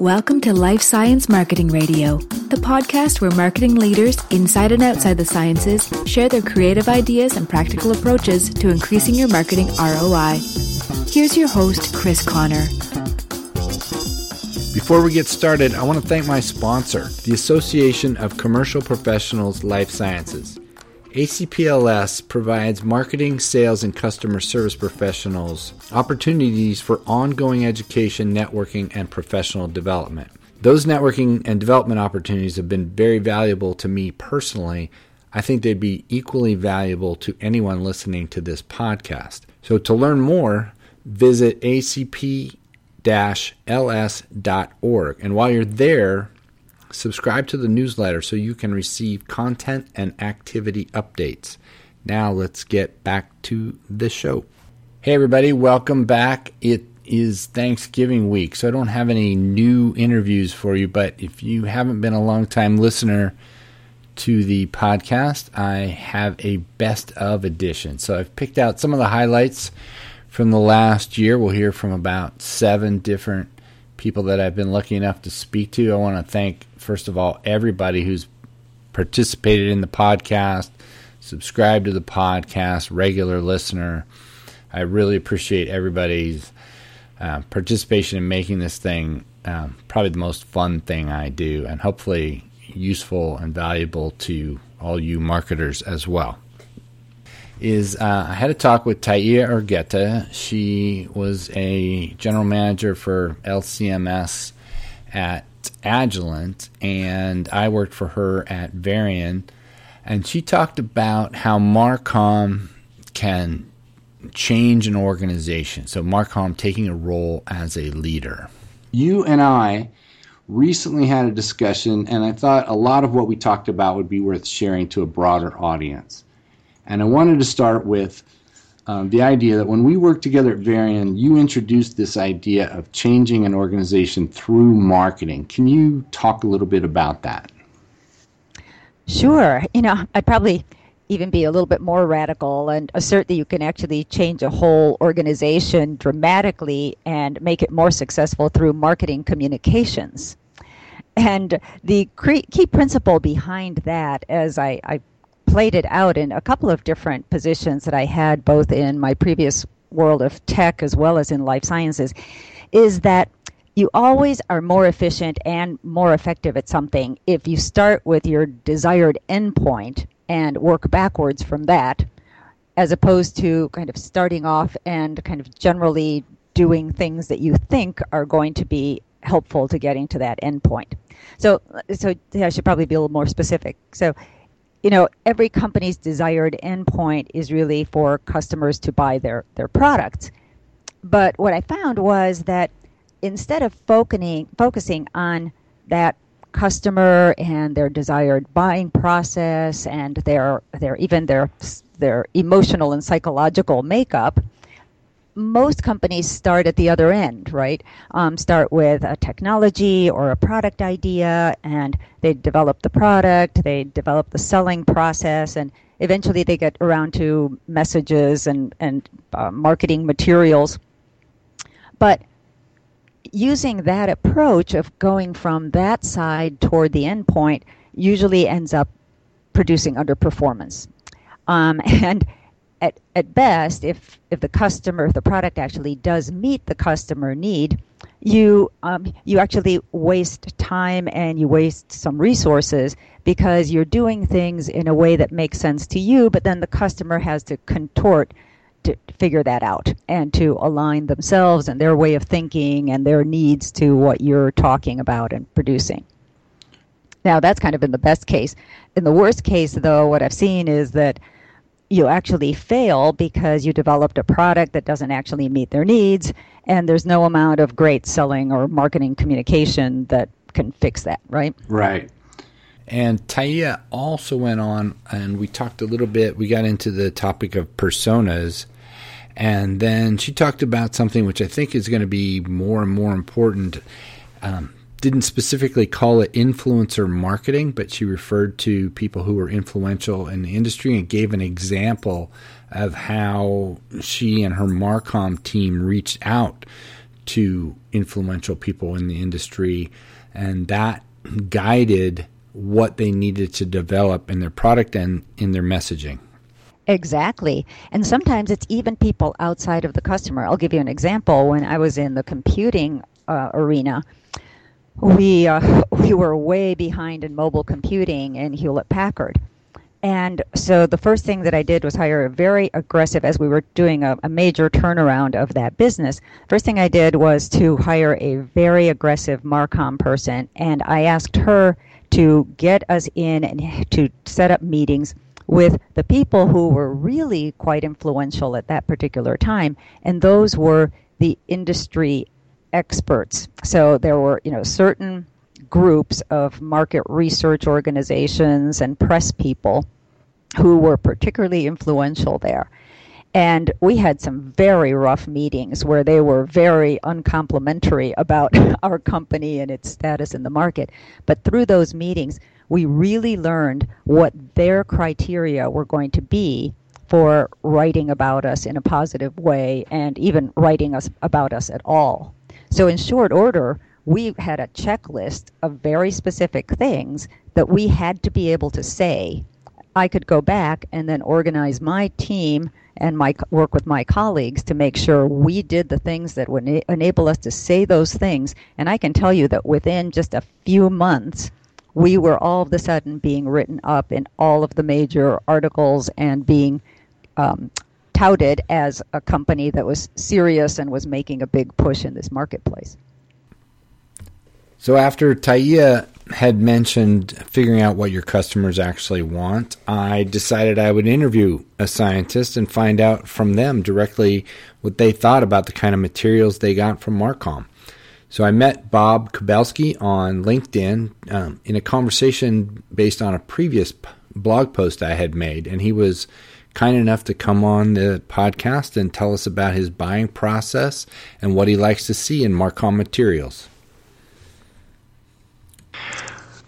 Welcome to Life Science Marketing Radio, the podcast where marketing leaders inside and outside the sciences share their creative ideas and practical approaches to increasing your marketing ROI. Here's your host, Chris Connor. Before we get started, I want to thank my sponsor, the Association of Commercial Professionals Life Sciences. ACPLS provides marketing, sales, and customer service professionals opportunities for ongoing education, networking, and professional development. Those networking and development opportunities have been very valuable to me personally. I think they'd be equally valuable to anyone listening to this podcast. So, to learn more, visit acp ls.org. And while you're there, Subscribe to the newsletter so you can receive content and activity updates. Now let's get back to the show. Hey, everybody, welcome back. It is Thanksgiving week, so I don't have any new interviews for you, but if you haven't been a long time listener to the podcast, I have a best of edition. So I've picked out some of the highlights from the last year. We'll hear from about seven different people that I've been lucky enough to speak to. I want to thank, first of all, everybody who's participated in the podcast, subscribed to the podcast, regular listener. I really appreciate everybody's uh, participation in making this thing um, probably the most fun thing I do, and hopefully useful and valuable to all you marketers as well is uh, I had a talk with Taya Argueta. She was a general manager for LCMS at Agilent, and I worked for her at Varian. And she talked about how Marcom can change an organization. So, Marcom taking a role as a leader. You and I recently had a discussion, and I thought a lot of what we talked about would be worth sharing to a broader audience. And I wanted to start with um, the idea that when we worked together at Varian, you introduced this idea of changing an organization through marketing. Can you talk a little bit about that? Sure. You know, I'd probably even be a little bit more radical and assert that you can actually change a whole organization dramatically and make it more successful through marketing communications. And the key principle behind that, as I, I played it out in a couple of different positions that I had both in my previous world of tech as well as in life sciences is that you always are more efficient and more effective at something if you start with your desired endpoint and work backwards from that as opposed to kind of starting off and kind of generally doing things that you think are going to be helpful to getting to that endpoint. So, so I should probably be a little more specific. So, you know, every company's desired endpoint is really for customers to buy their, their products. But what I found was that instead of focusing, focusing on that customer and their desired buying process and their, their even their, their emotional and psychological makeup, most companies start at the other end, right? Um, start with a technology or a product idea, and they develop the product, they develop the selling process, and eventually they get around to messages and and uh, marketing materials. But using that approach of going from that side toward the endpoint usually ends up producing underperformance. Um, and at, at best, if, if the customer, if the product actually does meet the customer need, you, um, you actually waste time and you waste some resources because you're doing things in a way that makes sense to you, but then the customer has to contort to figure that out and to align themselves and their way of thinking and their needs to what you're talking about and producing. Now, that's kind of in the best case. In the worst case, though, what I've seen is that you actually fail because you developed a product that doesn't actually meet their needs and there's no amount of great selling or marketing communication that can fix that right? Right. And Taya also went on and we talked a little bit we got into the topic of personas and then she talked about something which I think is going to be more and more important um, didn't specifically call it influencer marketing, but she referred to people who were influential in the industry and gave an example of how she and her Marcom team reached out to influential people in the industry, and that guided what they needed to develop in their product and in their messaging. Exactly. And sometimes it's even people outside of the customer. I'll give you an example. When I was in the computing uh, arena, we, uh, we were way behind in mobile computing in Hewlett Packard. And so the first thing that I did was hire a very aggressive, as we were doing a, a, major turnaround of that business. First thing I did was to hire a very aggressive Marcom person, and I asked her to get us in and to set up meetings with the people who were really quite influential at that particular time, and those were the industry experts. So there were, you know, certain groups of market research organizations and press people who were particularly influential there. And we had some very rough meetings where they were very uncomplimentary about our company and its status in the market. But through those meetings, we really learned what their criteria were going to be for writing about us in a positive way and even writing us about us at all. So in short order, we had a checklist of very specific things that we had to be able to say. I could go back and then organize my team and my work with my colleagues to make sure we did the things that would enable us to say those things. And I can tell you that within just a few months, we were all of a sudden being written up in all of the major articles and being um, touted as a company that was serious and was making a big push in this marketplace. So after Taya had mentioned figuring out what your customers actually want, I decided I would interview a scientist and find out from them directly what they thought about the kind of materials they got from Marcom. So I met Bob Kubelski on LinkedIn um, in a conversation based on a previous blog post I had made, and he was kind enough to come on the podcast and tell us about his buying process and what he likes to see in Marcom materials.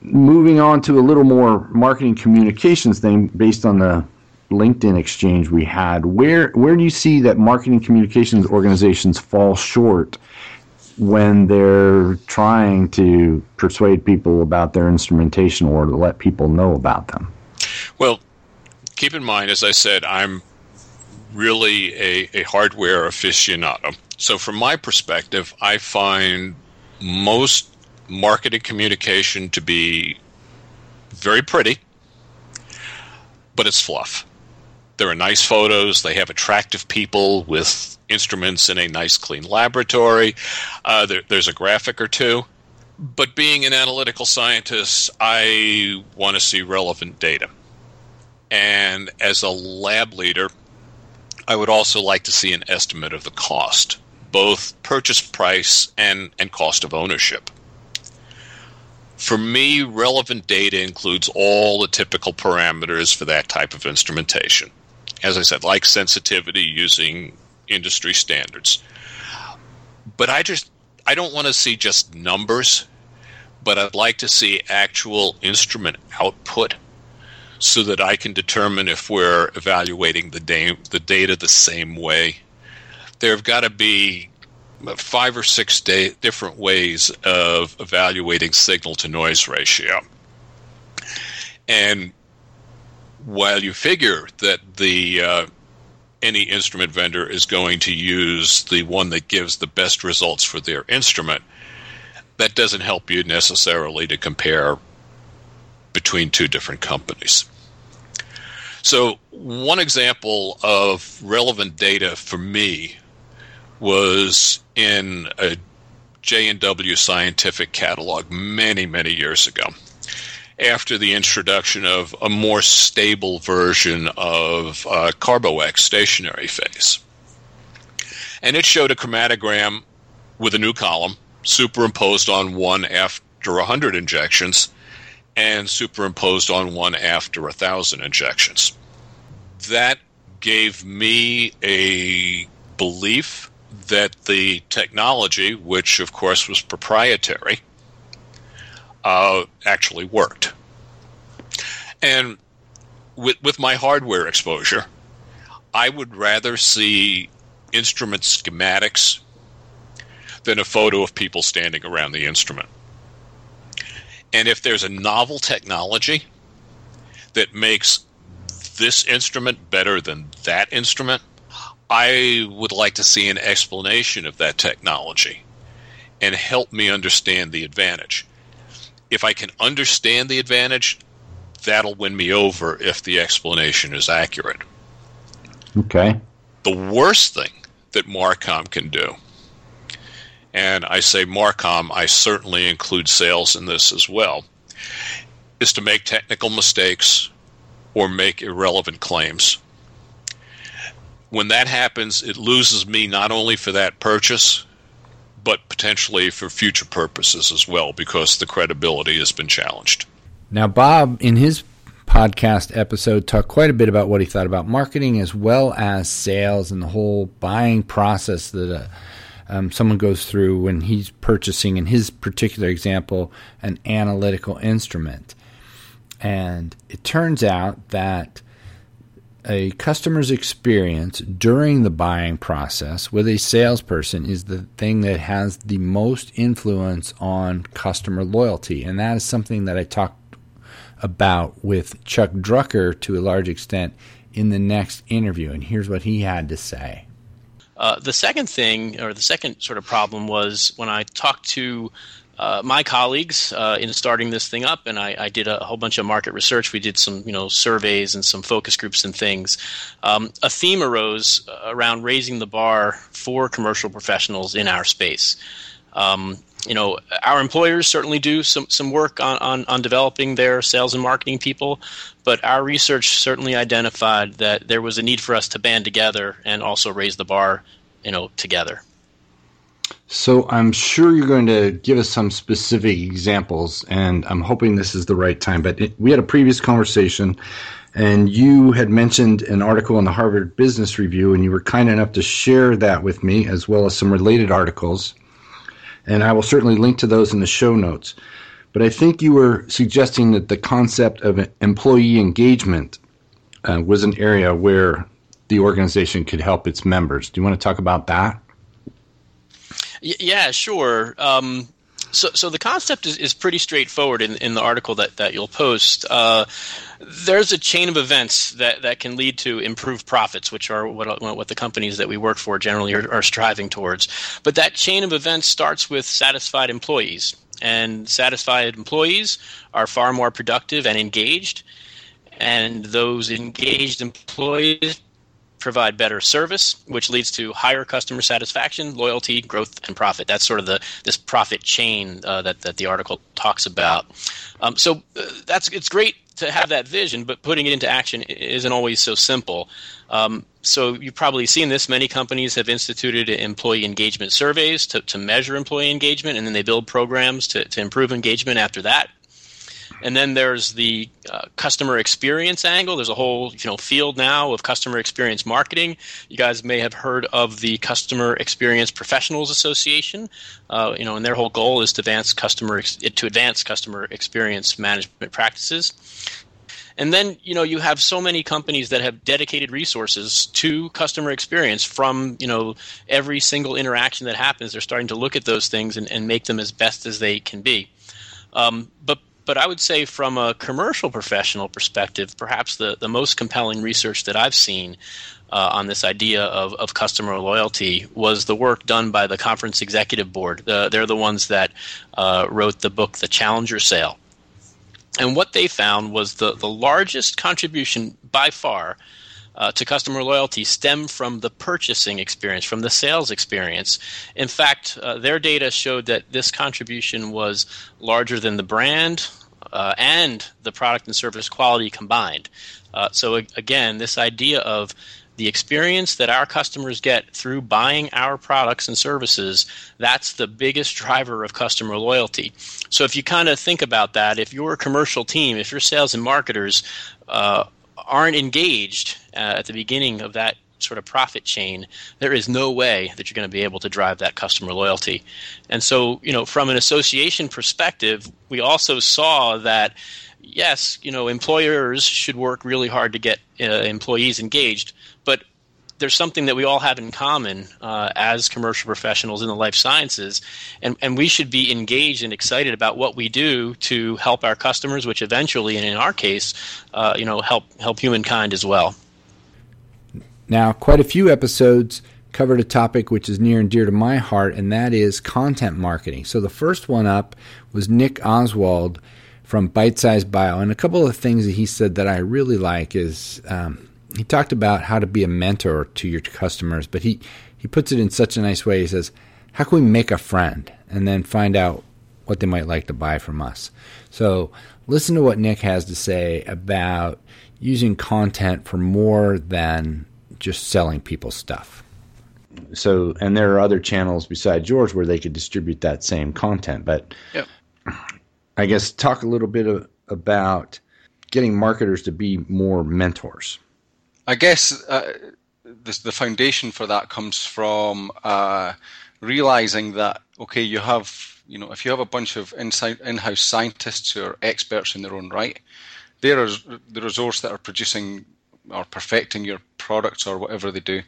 Moving on to a little more marketing communications thing based on the LinkedIn exchange we had, where where do you see that marketing communications organizations fall short when they're trying to persuade people about their instrumentation or to let people know about them? Well, keep in mind, as I said, I'm really a, a hardware aficionado. So, from my perspective, I find most marketing communication to be very pretty, but it's fluff. There are nice photos, they have attractive people with instruments in a nice, clean laboratory. Uh, there, there's a graphic or two. But being an analytical scientist, I want to see relevant data. And as a lab leader, I would also like to see an estimate of the cost, both purchase price and, and cost of ownership. For me, relevant data includes all the typical parameters for that type of instrumentation. As I said, like sensitivity using industry standards. But I just I don't want to see just numbers, but I'd like to see actual instrument output so that I can determine if we're evaluating the, da- the data the same way. There have got to be five or six day- different ways of evaluating signal to noise ratio. And while you figure that the uh, any instrument vendor is going to use the one that gives the best results for their instrument, that doesn't help you necessarily to compare between two different companies. So, one example of relevant data for me was in a J&W scientific catalog many, many years ago after the introduction of a more stable version of uh, Carbowax stationary phase. And it showed a chromatogram with a new column superimposed on one after 100 injections and superimposed on one after a 1,000 injections. That gave me a belief that the technology, which of course was proprietary, uh, actually worked. And with, with my hardware exposure, I would rather see instrument schematics. than a photo of people standing around the instrument. And if there's a novel technology that makes this instrument better than that instrument, I would like to see an explanation of that technology and help me understand the advantage. If I can understand the advantage, that'll win me over if the explanation is accurate. Okay. The worst thing that Marcom can do, and I say Marcom, I certainly include sales in this as well, is to make technical mistakes or make irrelevant claims. When that happens, it loses me not only for that purchase, but potentially for future purposes as well because the credibility has been challenged. Now, Bob, in his podcast episode, talked quite a bit about what he thought about marketing as well as sales and the whole buying process that uh, um, someone goes through when he's purchasing, in his particular example, an analytical instrument. And it turns out that a customer's experience during the buying process with a salesperson is the thing that has the most influence on customer loyalty. And that is something that I talked about with Chuck Drucker to a large extent in the next interview. And here's what he had to say. Uh, the second thing, or the second sort of problem, was when I talked to uh, my colleagues uh, in starting this thing up, and I, I, did a whole bunch of market research. We did some, you know, surveys and some focus groups and things. Um, a theme arose around raising the bar for commercial professionals in our space. Um, you know, our employers certainly do some, some work on, on, on developing their sales and marketing people, but our research certainly identified that there was a need for us to band together and also raise the bar, you know, together. So I'm sure you're going to give us some specific examples, and I'm hoping this is the right time. But it, we had a previous conversation, and you had mentioned an article in the Harvard Business Review, and you were kind enough to share that with me, as well as some related articles. And I will certainly link to those in the show notes. But I think you were suggesting that the concept of employee engagement uh, was an area where the organization could help its members. Do you want to talk about that? Yeah, sure. Um, so, so the concept is, is pretty straightforward in, in the article that, that you'll post. Uh, there's a chain of events that, that can lead to improved profits, which are what, what the companies that we work for generally are, are striving towards. But that chain of events starts with satisfied employees. And satisfied employees are far more productive and engaged. And those engaged employees provide better service, which leads to higher customer satisfaction, loyalty, growth, and profit. That's sort of the this profit chain uh, that that the article talks about. Um, so uh, that's it's great to have that vision, but putting it into action isn't always so simple. Um, so you've probably seen this. Many companies have instituted employee engagement surveys to, to measure employee engagement, and then they build programs to, to improve engagement after that. And then there's the uh, customer experience angle. There's a whole you know field now of customer experience marketing. You guys may have heard of the Customer Experience Professionals Association. Uh, you know, and their whole goal is to advance customer to advance customer experience management practices. And then, you know, you have so many companies that have dedicated resources to customer experience from, you know, every single interaction that happens. They're starting to look at those things and, and make them as best as they can be. Um, but but I would say from a commercial professional perspective, perhaps the, the most compelling research that I've seen uh, on this idea of, of customer loyalty was the work done by the conference executive board. The, they're the ones that uh, wrote the book, The Challenger Sale. And what they found was the, the largest contribution by far uh, to customer loyalty stem from the purchasing experience, from the sales experience. In fact, uh, their data showed that this contribution was larger than the brand uh, and the product and service quality combined. Uh, so, again, this idea of the experience that our customers get through buying our products and services, that's the biggest driver of customer loyalty. So if you kind of think about that, if your commercial team, if your sales and marketers uh, aren't engaged uh, at the beginning of that sort of profit chain, there is no way that you're going to be able to drive that customer loyalty. And so, you know, from an association perspective, we also saw that yes, you know, employers should work really hard to get uh, employees engaged, but there's something that we all have in common uh, as commercial professionals in the life sciences, and, and we should be engaged and excited about what we do to help our customers, which eventually, and in our case, uh, you know, help help humankind as well. Now, quite a few episodes covered a topic which is near and dear to my heart, and that is content marketing. So the first one up was Nick Oswald from Bitesize Bio, and a couple of things that he said that I really like is. Um, he talked about how to be a mentor to your customers, but he, he puts it in such a nice way. He says, How can we make a friend and then find out what they might like to buy from us? So listen to what Nick has to say about using content for more than just selling people stuff. So, and there are other channels besides yours where they could distribute that same content. But yep. I guess talk a little bit of, about getting marketers to be more mentors. I guess uh, the, the foundation for that comes from uh, realizing that okay, you have you know if you have a bunch of inside, in-house scientists who are experts in their own right, they're the resource that are producing or perfecting your products or whatever they do.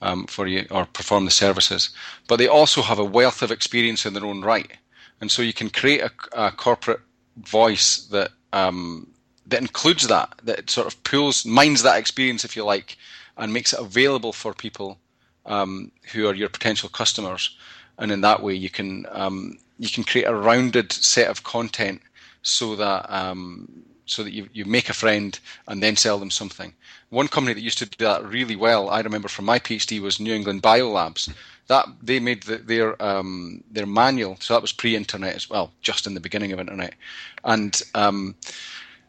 Um, for you or perform the services, but they also have a wealth of experience in their own right, and so you can create a, a corporate voice that um, that includes that, that sort of pulls, mines that experience, if you like, and makes it available for people um, who are your potential customers. And in that way, you can um, you can create a rounded set of content so that um, so that you, you make a friend and then sell them something. One company that used to do that really well, I remember from my PhD, was New England Biolabs. That they made the, their um, their manual, so that was pre-internet as well, just in the beginning of internet, and um,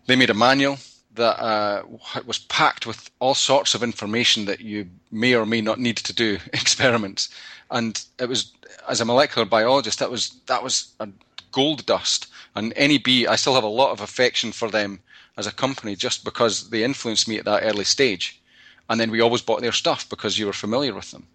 they made a manual that uh, was packed with all sorts of information that you may or may not need to do experiments. And it was, as a molecular biologist, that was that was a gold dust. And NEB, I still have a lot of affection for them as a company just because they influenced me at that early stage. And then we always bought their stuff because you were familiar with them.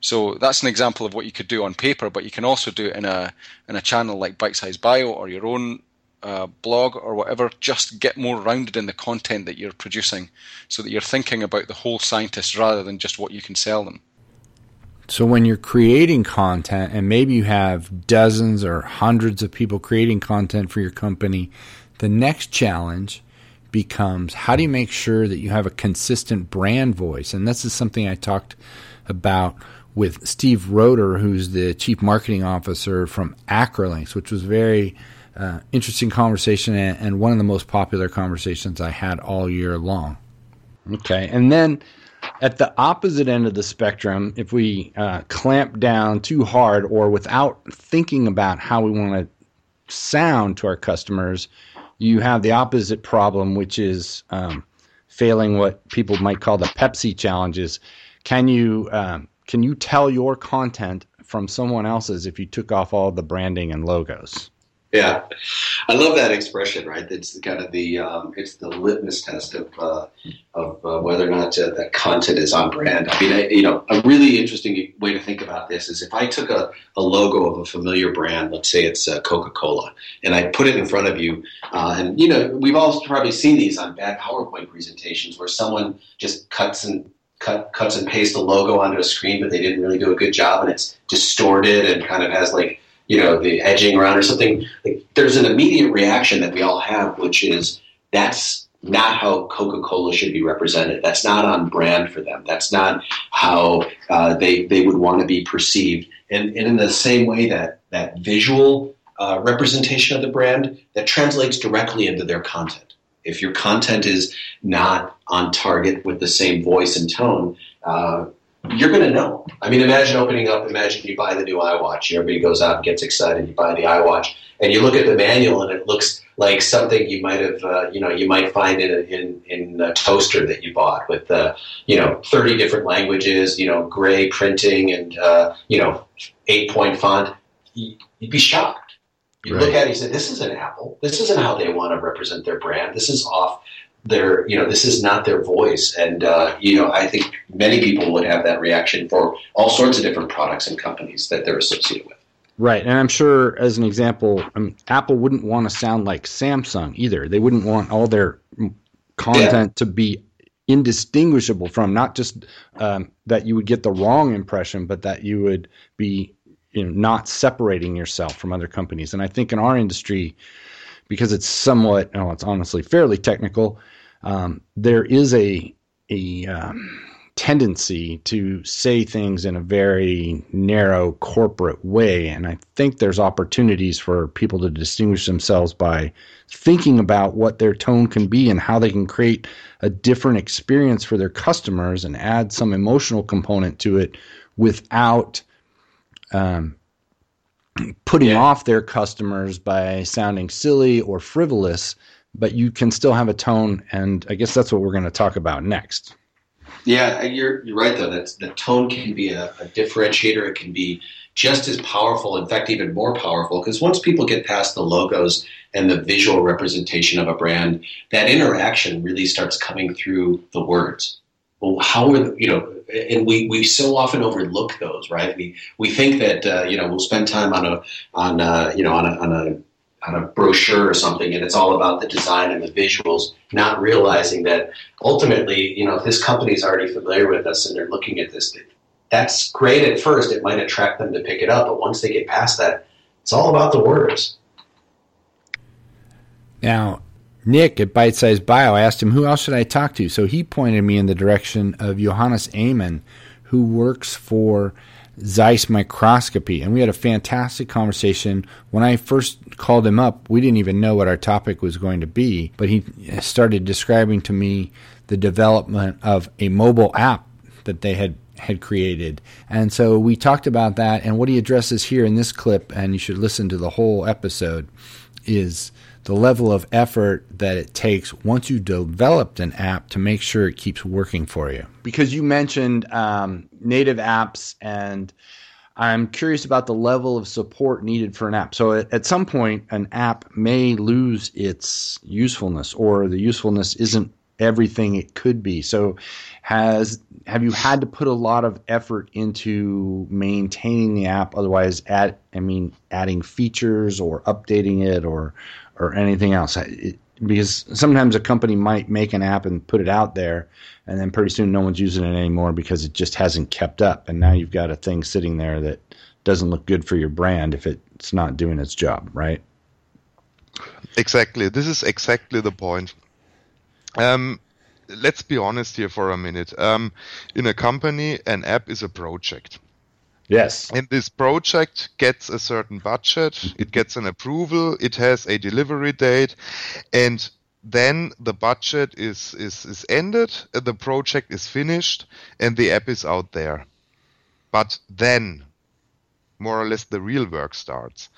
So that's an example of what you could do on paper, but you can also do it in a in a channel like Bitesize Bio or your own uh, blog or whatever, just get more rounded in the content that you're producing so that you're thinking about the whole scientist rather than just what you can sell them. So when you're creating content, and maybe you have dozens or hundreds of people creating content for your company, the next challenge becomes how do you make sure that you have a consistent brand voice? And this is something I talked about with Steve Roeder, who's the chief marketing officer from Acrolinx, which was very uh, interesting conversation and, and, one of the most popular conversations I had all year long. Okay, and then at the opposite end of the spectrum, if we uh, clamp down too hard or without thinking about how we want to sound to our customers, you have the opposite problem, which is um, failing what people might call the Pepsi challenges. Can you um, can you tell your content from someone else's if you took off all the branding and logos? Yeah, I love that expression. Right, it's kind of the um, it's the litmus test of uh, of uh, whether or not uh, the content is on brand. I mean, I, you know, a really interesting way to think about this is if I took a, a logo of a familiar brand, let's say it's uh, Coca Cola, and I put it in front of you, uh, and you know, we've all probably seen these on bad PowerPoint presentations where someone just cuts and cut cuts and pastes the logo onto a screen, but they didn't really do a good job, and it's distorted and kind of has like you know, the edging around or something, like, there's an immediate reaction that we all have, which is that's not how Coca-Cola should be represented. That's not on brand for them. That's not how uh, they they would want to be perceived. And, and in the same way that that visual uh, representation of the brand that translates directly into their content. If your content is not on target with the same voice and tone, uh, you're going to know. I mean, imagine opening up, imagine you buy the new iWatch. Everybody goes out and gets excited. You buy the iWatch, and you look at the manual, and it looks like something you might have, uh, you know, you might find in a, in, in a toaster that you bought with, uh, you know, 30 different languages, you know, gray printing and, uh, you know, eight point font. You'd be shocked. You right. look at it, you say, this isn't Apple. This isn't how they want to represent their brand. This is off their you know this is not their voice and uh, you know i think many people would have that reaction for all sorts of different products and companies that they're associated with right and i'm sure as an example I mean, apple wouldn't want to sound like samsung either they wouldn't want all their content yeah. to be indistinguishable from not just um, that you would get the wrong impression, but that you would be you know not separating yourself from other companies. And I think in our industry, because it's somewhat, oh, it's honestly fairly technical, um, there is a a um, tendency to say things in a very narrow corporate way. And I think there's opportunities for people to distinguish themselves by thinking about what their tone can be and how they can create a different experience for their customers and add some emotional component to it without um, putting yeah. off their customers by sounding silly or frivolous. But you can still have a tone, and I guess that's what we're going to talk about next. Yeah, you're you're right though. That the tone can be a, a differentiator. It can be just as powerful, in fact, even more powerful. Because once people get past the logos and the visual representation of a brand, that interaction really starts coming through the words. Well, how are the, you know? And we, we so often overlook those, right? We we think that uh, you know we'll spend time on a on a, you know on a, on a on a brochure or something, and it's all about the design and the visuals, not realizing that ultimately, you know, if this company is already familiar with us and they're looking at this, that's great at first. It might attract them to pick it up, but once they get past that, it's all about the words. Now, Nick at Bitesize Bio asked him, Who else should I talk to? So he pointed me in the direction of Johannes Amann, who works for Zeiss microscopy. And we had a fantastic conversation. When I first called him up, we didn't even know what our topic was going to be, but he started describing to me the development of a mobile app that they had had created. And so we talked about that and what he addresses here in this clip and you should listen to the whole episode is the level of effort that it takes once you developed an app to make sure it keeps working for you. Because you mentioned um, native apps, and I'm curious about the level of support needed for an app. So at, some point, an app may lose its usefulness, or the usefulness isn't everything it could be. So has have you had to put a lot of effort into maintaining the app otherwise add I mean adding features or updating it or or anything else. It, because sometimes a company might make an app and put it out there, and then pretty soon no one's using it anymore because it just hasn't kept up. And now you've got a thing sitting there that doesn't look good for your brand if it's not doing its job, right? Exactly. This is exactly the point. Um, let's be honest here for a minute. Um, in a company, an app is a project. Yes. And this project gets a certain budget, it gets an approval, it has a delivery date, and then the budget is, is, is ended, the project is finished, and the app is out there. But then, more or less, the real work starts.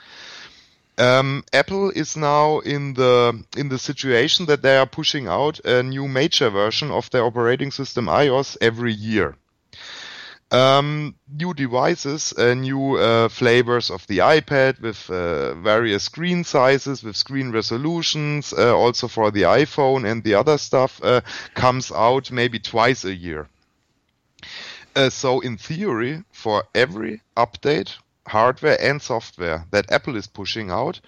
Um, Apple is now in the in the situation that they are pushing out a new major version of their operating system iOS every year um, new devices, uh, new uh, flavors of the iPad with uh, various screen sizes, with screen resolutions, uh, also for the iPhone and the other stuff uh, comes out maybe twice a year. Uh, so in theory, for every update, hardware and software that Apple is pushing out,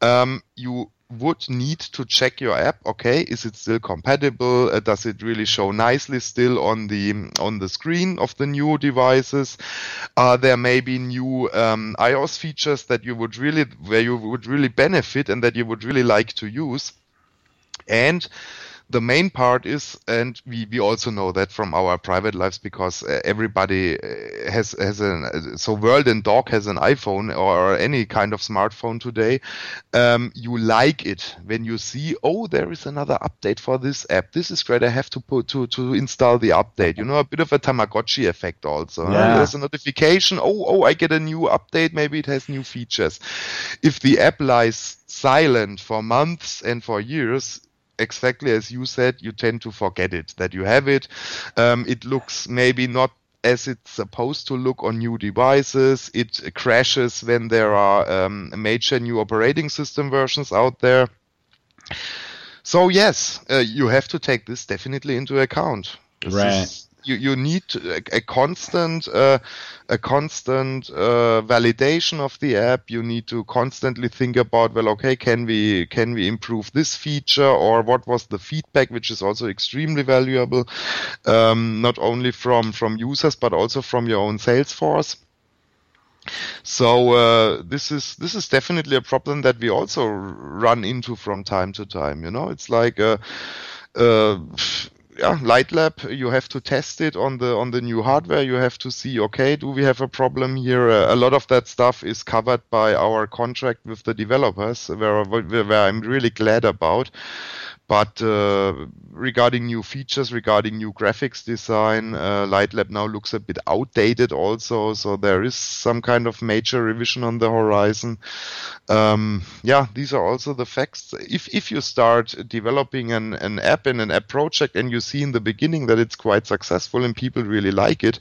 um, you would need to check your app. Okay, is it still compatible? Uh, does it really show nicely still on the on the screen of the new devices? Are there maybe new um, iOS features that you would really where you would really benefit and that you would really like to use? And the main part is, and we, we also know that from our private lives because uh, everybody uh, has has an so World and Dog has an iPhone or any kind of smartphone today. Um, you like it when you see, oh, there is another update for this app. This is great. I have to put to to install the update. You know, a bit of a Tamagotchi effect also. Yeah. There's a notification. Oh, oh, I get a new update. Maybe it has new features. If the app lies silent for months and for years, exactly as you said, you tend to forget it that you have it. Um, it looks maybe not as it's supposed to look on new devices. It crashes when there are um, major new operating system versions out there. So yes, uh, you have to take this definitely into account. This right. You, you need a, constant uh, a constant uh, validation of the app. You need to constantly think about well, okay, can we can we improve this feature or what was the feedback, which is also extremely valuable, um, not only from from users but also from your own sales force. So uh, this is this is definitely a problem that we also run into from time to time. You know, it's like. Uh, uh, yeah, Light Lab, you have to test it on the on the new hardware. You have to see, okay, do we have a problem here? Uh, a lot of that stuff is covered by our contract with the developers, where where, where I'm really glad about. But uh, regarding new features, regarding new graphics design, uh, Light Lab now looks a bit outdated also. So there is some kind of major revision on the horizon. Um, yeah, these are also the facts. If if you start developing an, an app in an app project and you see in the beginning that it's quite successful and people really like it,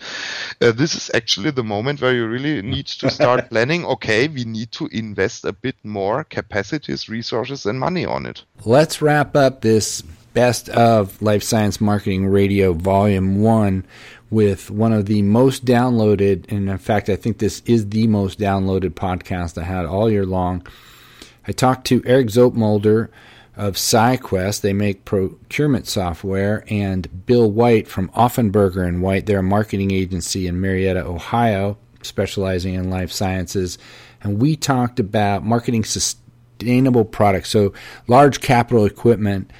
uh, this is actually the moment where you really need to start planning. Okay, we need to invest a bit more capacities, resources, and money on it. Let's wrap up this best of Life Science Marketing Radio Volume 1 with one of the most downloaded, and in fact, I think this is the most downloaded podcast I had all year long. I talked to Eric Zopmolder of SciQuest. They make procurement software, and Bill White from Offenberger and White. They're a marketing agency in Marietta, Ohio, specializing in life sciences. And we talked about marketing sustainability sustainable products. So large capital equipment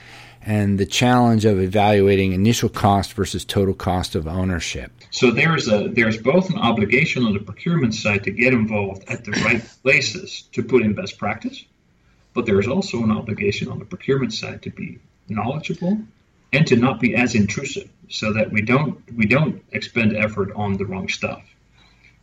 and the challenge of evaluating initial cost versus total cost of ownership. So there's a there's both an obligation on the procurement side to get involved at the right places to put in best practice, but there's also an obligation on the procurement side to be knowledgeable and to not be as intrusive so that we don't we don't expend effort on the wrong stuff.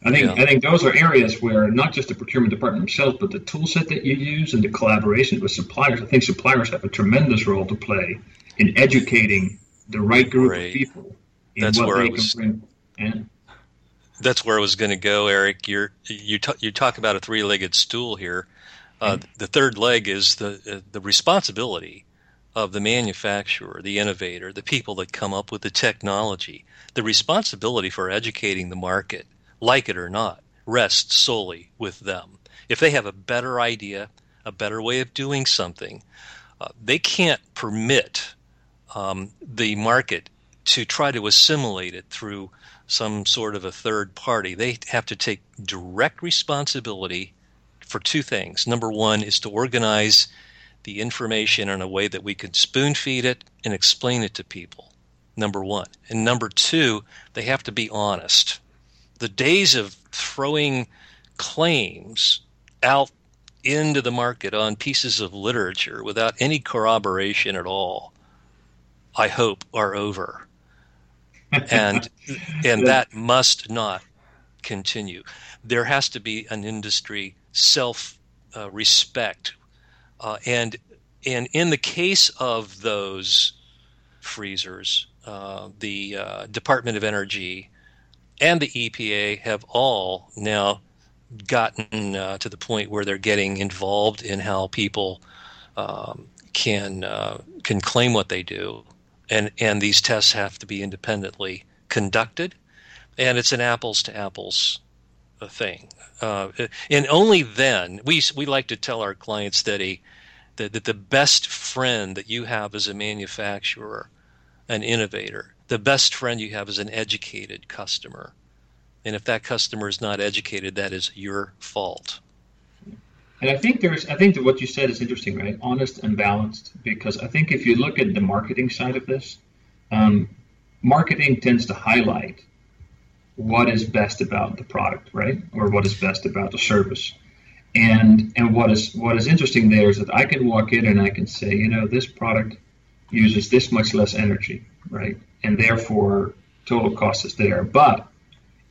I think yeah. I think those are areas where not just the procurement department themselves, but the tool set that you use and the collaboration with suppliers. I think suppliers have a tremendous role to play in educating the right group Great. of people in that's what where they was, can bring. That's where I was going to go, Eric. You're, you t- you talk about a three-legged stool here. Uh, mm-hmm. The third leg is the uh, the responsibility of the manufacturer, the innovator, the people that come up with the technology. The responsibility for educating the market like it or not, rests solely with them. If they have a better idea, a better way of doing something, uh, they can't permit um, the market to try to assimilate it through some sort of a third party. They have to take direct responsibility for two things. Number one is to organize the information in a way that we can spoon feed it and explain it to people. Number one. And number two, they have to be honest the days of throwing claims out into the market on pieces of literature without any corroboration at all, I hope, are over. and and that must not continue. There has to be an industry self uh, respect, uh, and and in the case of those freezers, uh, the uh, Department of Energy and the EPA have all now gotten uh, to the point where they're getting involved in how people um, can uh, can claim what they do, and and these tests have to be independently conducted, and it's an apples to apples uh, thing. Uh, and only then we we like to tell our clients that a that, that the best friend that you have as a manufacturer, an innovator, the best friend you have is an educated customer. And if that customer is not educated, that is your fault. And I think there's, I think that what you said is interesting, right? Honest and balanced, because I think if you look at the marketing side of this, um, marketing tends to highlight what is best about the product, right, or what is best about the service. And and what is what is interesting there is that I can walk in and I can say, you know, this product uses this much less energy, right? And therefore, total cost is there. But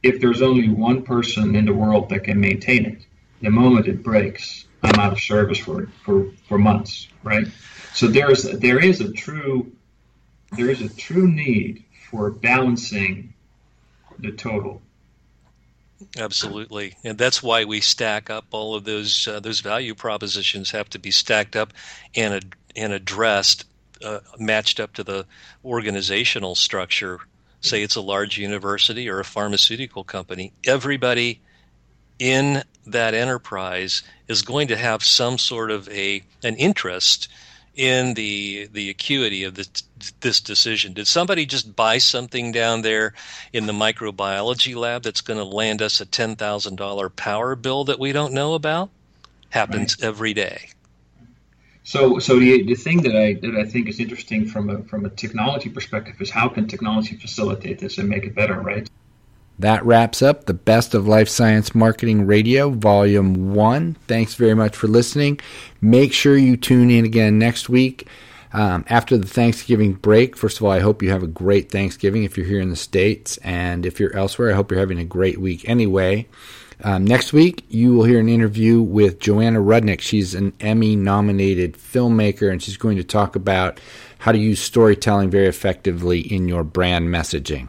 if there's only one person in the world that can maintain it, the moment it breaks, I'm out of service for for, for months, right? So there's there is a true there is a true need for balancing the total. Absolutely, and that's why we stack up all of those uh, those value propositions have to be stacked up and and addressed, uh, matched up to the organizational structure say it's a large university or a pharmaceutical company, everybody in that enterprise is going to have some sort of a an interest in the the acuity of this this decision. Did somebody just buy something down there in the microbiology lab that's going to land us a ten thousand dollar power bill that we don't know about? Happens right. every day. So, so the, the thing that I that I think is interesting from a from a technology perspective is how can technology facilitate this and make it better, right? That wraps up the Best of Life Science Marketing Radio, Volume 1. Thanks very much for listening. Make sure you tune in again next week um, after the Thanksgiving break. First of all, I hope you have a great Thanksgiving if you're here in the States. And if you're elsewhere, I hope you're having a great week anyway. Um, next week, you will hear an interview with Joanna Rudnick. She's an Emmy nominated filmmaker, and she's going to talk about how to use storytelling very effectively in your brand messaging.